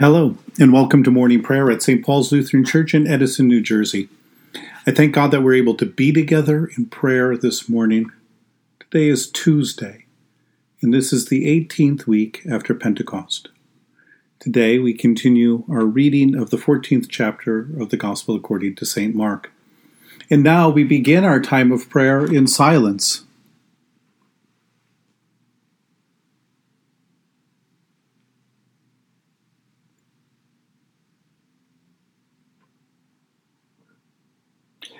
Hello, and welcome to morning prayer at St. Paul's Lutheran Church in Edison, New Jersey. I thank God that we're able to be together in prayer this morning. Today is Tuesday, and this is the 18th week after Pentecost. Today we continue our reading of the 14th chapter of the Gospel according to St. Mark. And now we begin our time of prayer in silence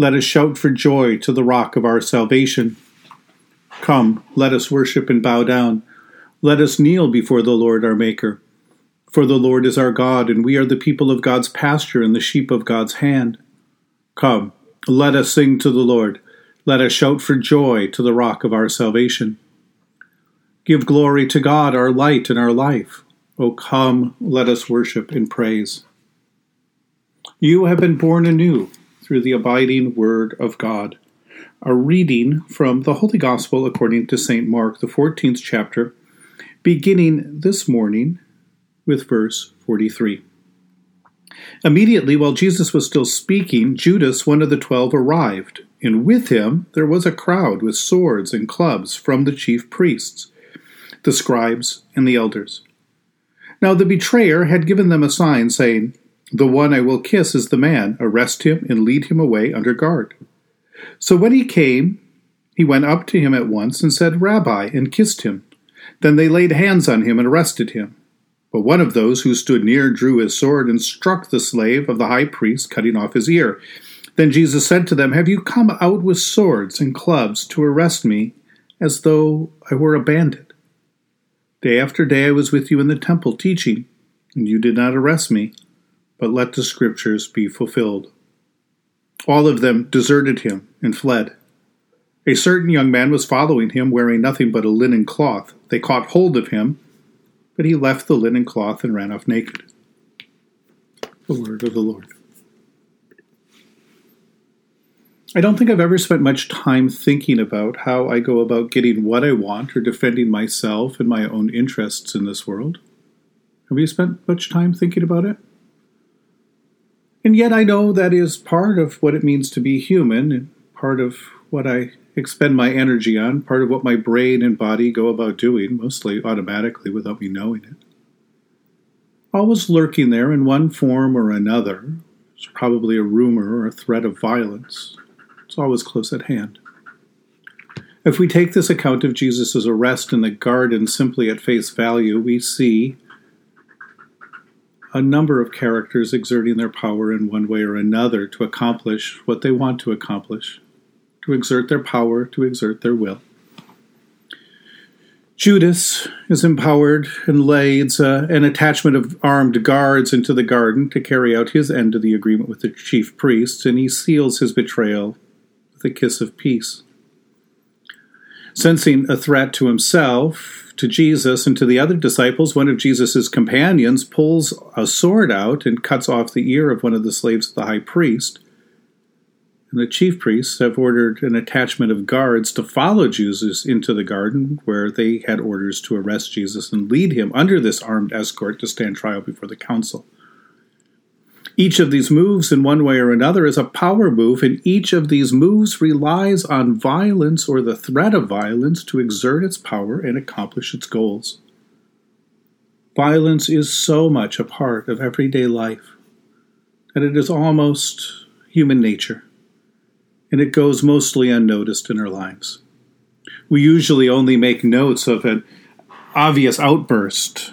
Let us shout for joy to the rock of our salvation. Come, let us worship and bow down. Let us kneel before the Lord our Maker. For the Lord is our God, and we are the people of God's pasture and the sheep of God's hand. Come, let us sing to the Lord. Let us shout for joy to the rock of our salvation. Give glory to God, our light and our life. O come, let us worship and praise. You have been born anew through the abiding Word of God. A reading from the Holy Gospel according to St. Mark, the 14th chapter, beginning this morning with verse 43. Immediately, while Jesus was still speaking, Judas, one of the twelve, arrived, and with him there was a crowd with swords and clubs from the chief priests, the scribes, and the elders. Now the betrayer had given them a sign, saying, the one I will kiss is the man. Arrest him and lead him away under guard. So when he came, he went up to him at once and said, Rabbi, and kissed him. Then they laid hands on him and arrested him. But one of those who stood near drew his sword and struck the slave of the high priest, cutting off his ear. Then Jesus said to them, Have you come out with swords and clubs to arrest me as though I were a bandit? Day after day I was with you in the temple teaching, and you did not arrest me but let the scriptures be fulfilled. All of them deserted him and fled. A certain young man was following him, wearing nothing but a linen cloth. They caught hold of him, but he left the linen cloth and ran off naked. The word of the Lord. I don't think I've ever spent much time thinking about how I go about getting what I want or defending myself and my own interests in this world. Have you spent much time thinking about it? And yet I know that is part of what it means to be human, and part of what I expend my energy on, part of what my brain and body go about doing, mostly automatically without me knowing it. Always lurking there in one form or another is probably a rumor or a threat of violence. It's always close at hand. If we take this account of Jesus' arrest in the garden simply at face value, we see a number of characters exerting their power in one way or another to accomplish what they want to accomplish, to exert their power, to exert their will. Judas is empowered and leads uh, an attachment of armed guards into the garden to carry out his end of the agreement with the chief priests, and he seals his betrayal with a kiss of peace. Sensing a threat to himself, to Jesus and to the other disciples, one of Jesus' companions pulls a sword out and cuts off the ear of one of the slaves of the high priest. And the chief priests have ordered an attachment of guards to follow Jesus into the garden, where they had orders to arrest Jesus and lead him under this armed escort to stand trial before the council. Each of these moves, in one way or another, is a power move, and each of these moves relies on violence or the threat of violence to exert its power and accomplish its goals. Violence is so much a part of everyday life that it is almost human nature, and it goes mostly unnoticed in our lives. We usually only make notes of an obvious outburst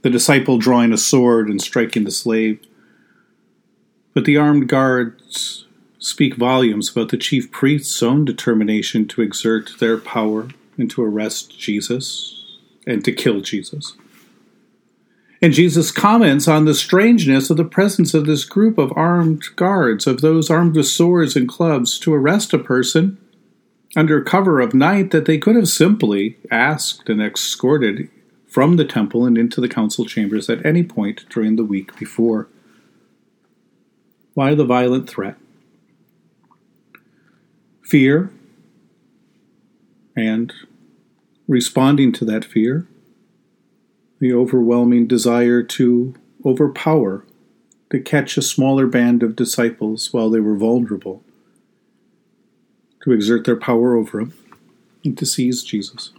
the disciple drawing a sword and striking the slave. But the armed guards speak volumes about the chief priest's own determination to exert their power and to arrest Jesus and to kill Jesus. And Jesus comments on the strangeness of the presence of this group of armed guards, of those armed with swords and clubs, to arrest a person under cover of night that they could have simply asked and escorted from the temple and into the council chambers at any point during the week before. Why the violent threat? Fear and responding to that fear, the overwhelming desire to overpower, to catch a smaller band of disciples while they were vulnerable, to exert their power over them, and to seize Jesus.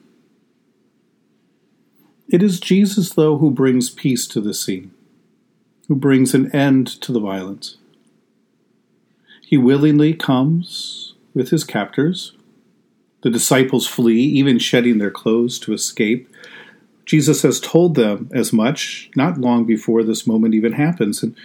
It is Jesus, though, who brings peace to the scene, who brings an end to the violence. He willingly comes with his captors. The disciples flee, even shedding their clothes to escape. Jesus has told them as much not long before this moment even happens. And,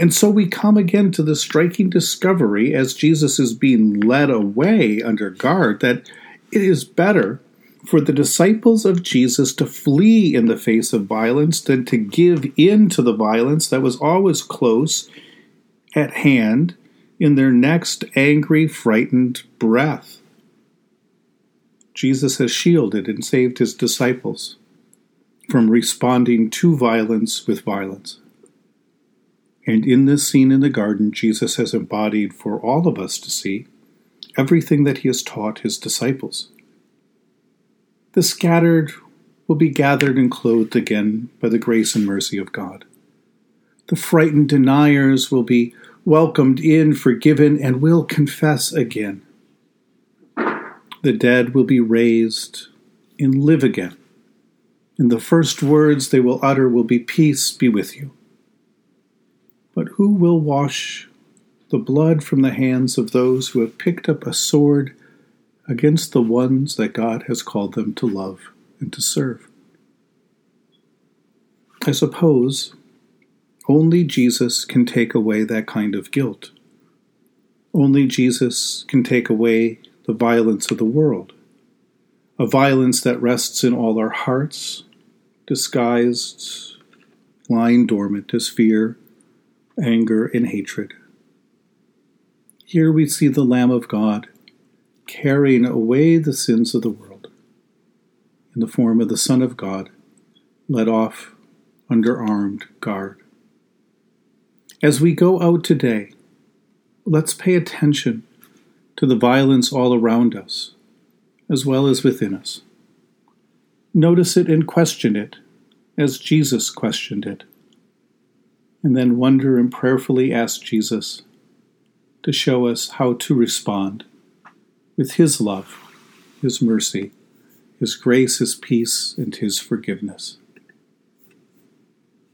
and so we come again to the striking discovery as Jesus is being led away under guard that it is better for the disciples of Jesus to flee in the face of violence than to give in to the violence that was always close at hand in their next angry, frightened breath. Jesus has shielded and saved his disciples from responding to violence with violence. And in this scene in the garden, Jesus has embodied for all of us to see everything that he has taught his disciples. The scattered will be gathered and clothed again by the grace and mercy of God. The frightened deniers will be welcomed in, forgiven, and will confess again. The dead will be raised and live again. And the first words they will utter will be, Peace be with you. But who will wash the blood from the hands of those who have picked up a sword against the ones that God has called them to love and to serve. I suppose only Jesus can take away that kind of guilt. Only Jesus can take away the violence of the world, a violence that rests in all our hearts, disguised, lying dormant as fear, anger, and hatred. Here we see the Lamb of God carrying away the sins of the world in the form of the Son of God, led off under armed guard. As we go out today, let's pay attention to the violence all around us, as well as within us. Notice it and question it, as Jesus questioned it, and then wonder and prayerfully ask Jesus to show us how to respond with His love, His mercy, His grace, His peace, and His forgiveness.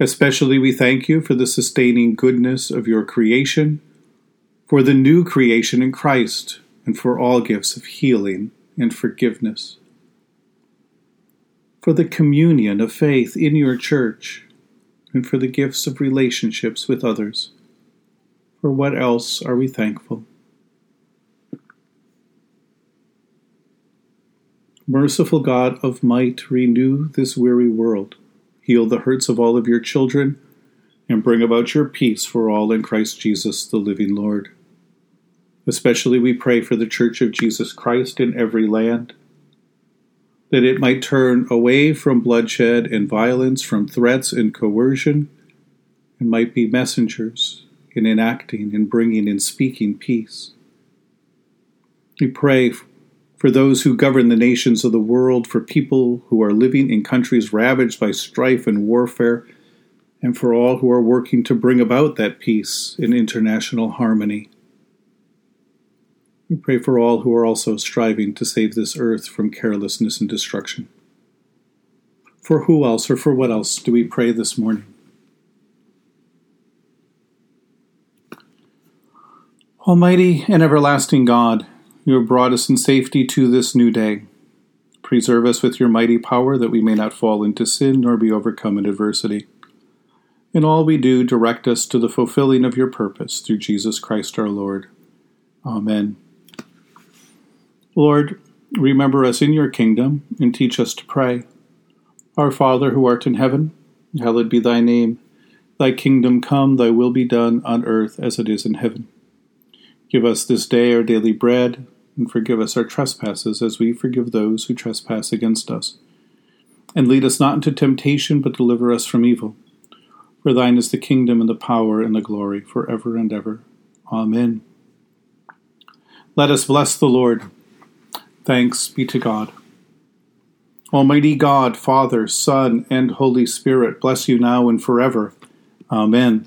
Especially we thank you for the sustaining goodness of your creation, for the new creation in Christ, and for all gifts of healing and forgiveness. For the communion of faith in your church, and for the gifts of relationships with others. For what else are we thankful? Merciful God of might, renew this weary world, heal the hurts of all of your children, and bring about your peace for all in Christ Jesus, the living Lord. Especially we pray for the Church of Jesus Christ in every land, that it might turn away from bloodshed and violence, from threats and coercion, and might be messengers in enacting and bringing and speaking peace. We pray for those who govern the nations of the world, for people who are living in countries ravaged by strife and warfare, and for all who are working to bring about that peace and international harmony. We pray for all who are also striving to save this earth from carelessness and destruction. For who else or for what else do we pray this morning? Almighty and everlasting God, you have brought us in safety to this new day. Preserve us with your mighty power that we may not fall into sin nor be overcome in adversity. In all we do, direct us to the fulfilling of your purpose through Jesus Christ our Lord. Amen. Lord, remember us in your kingdom and teach us to pray. Our Father who art in heaven, hallowed be thy name. Thy kingdom come, thy will be done on earth as it is in heaven. Give us this day our daily bread, and forgive us our trespasses as we forgive those who trespass against us. And lead us not into temptation, but deliver us from evil. For thine is the kingdom and the power and the glory for ever and ever. Amen. Let us bless the Lord. Thanks be to God. Almighty God, Father, Son, and Holy Spirit, bless you now and forever. Amen.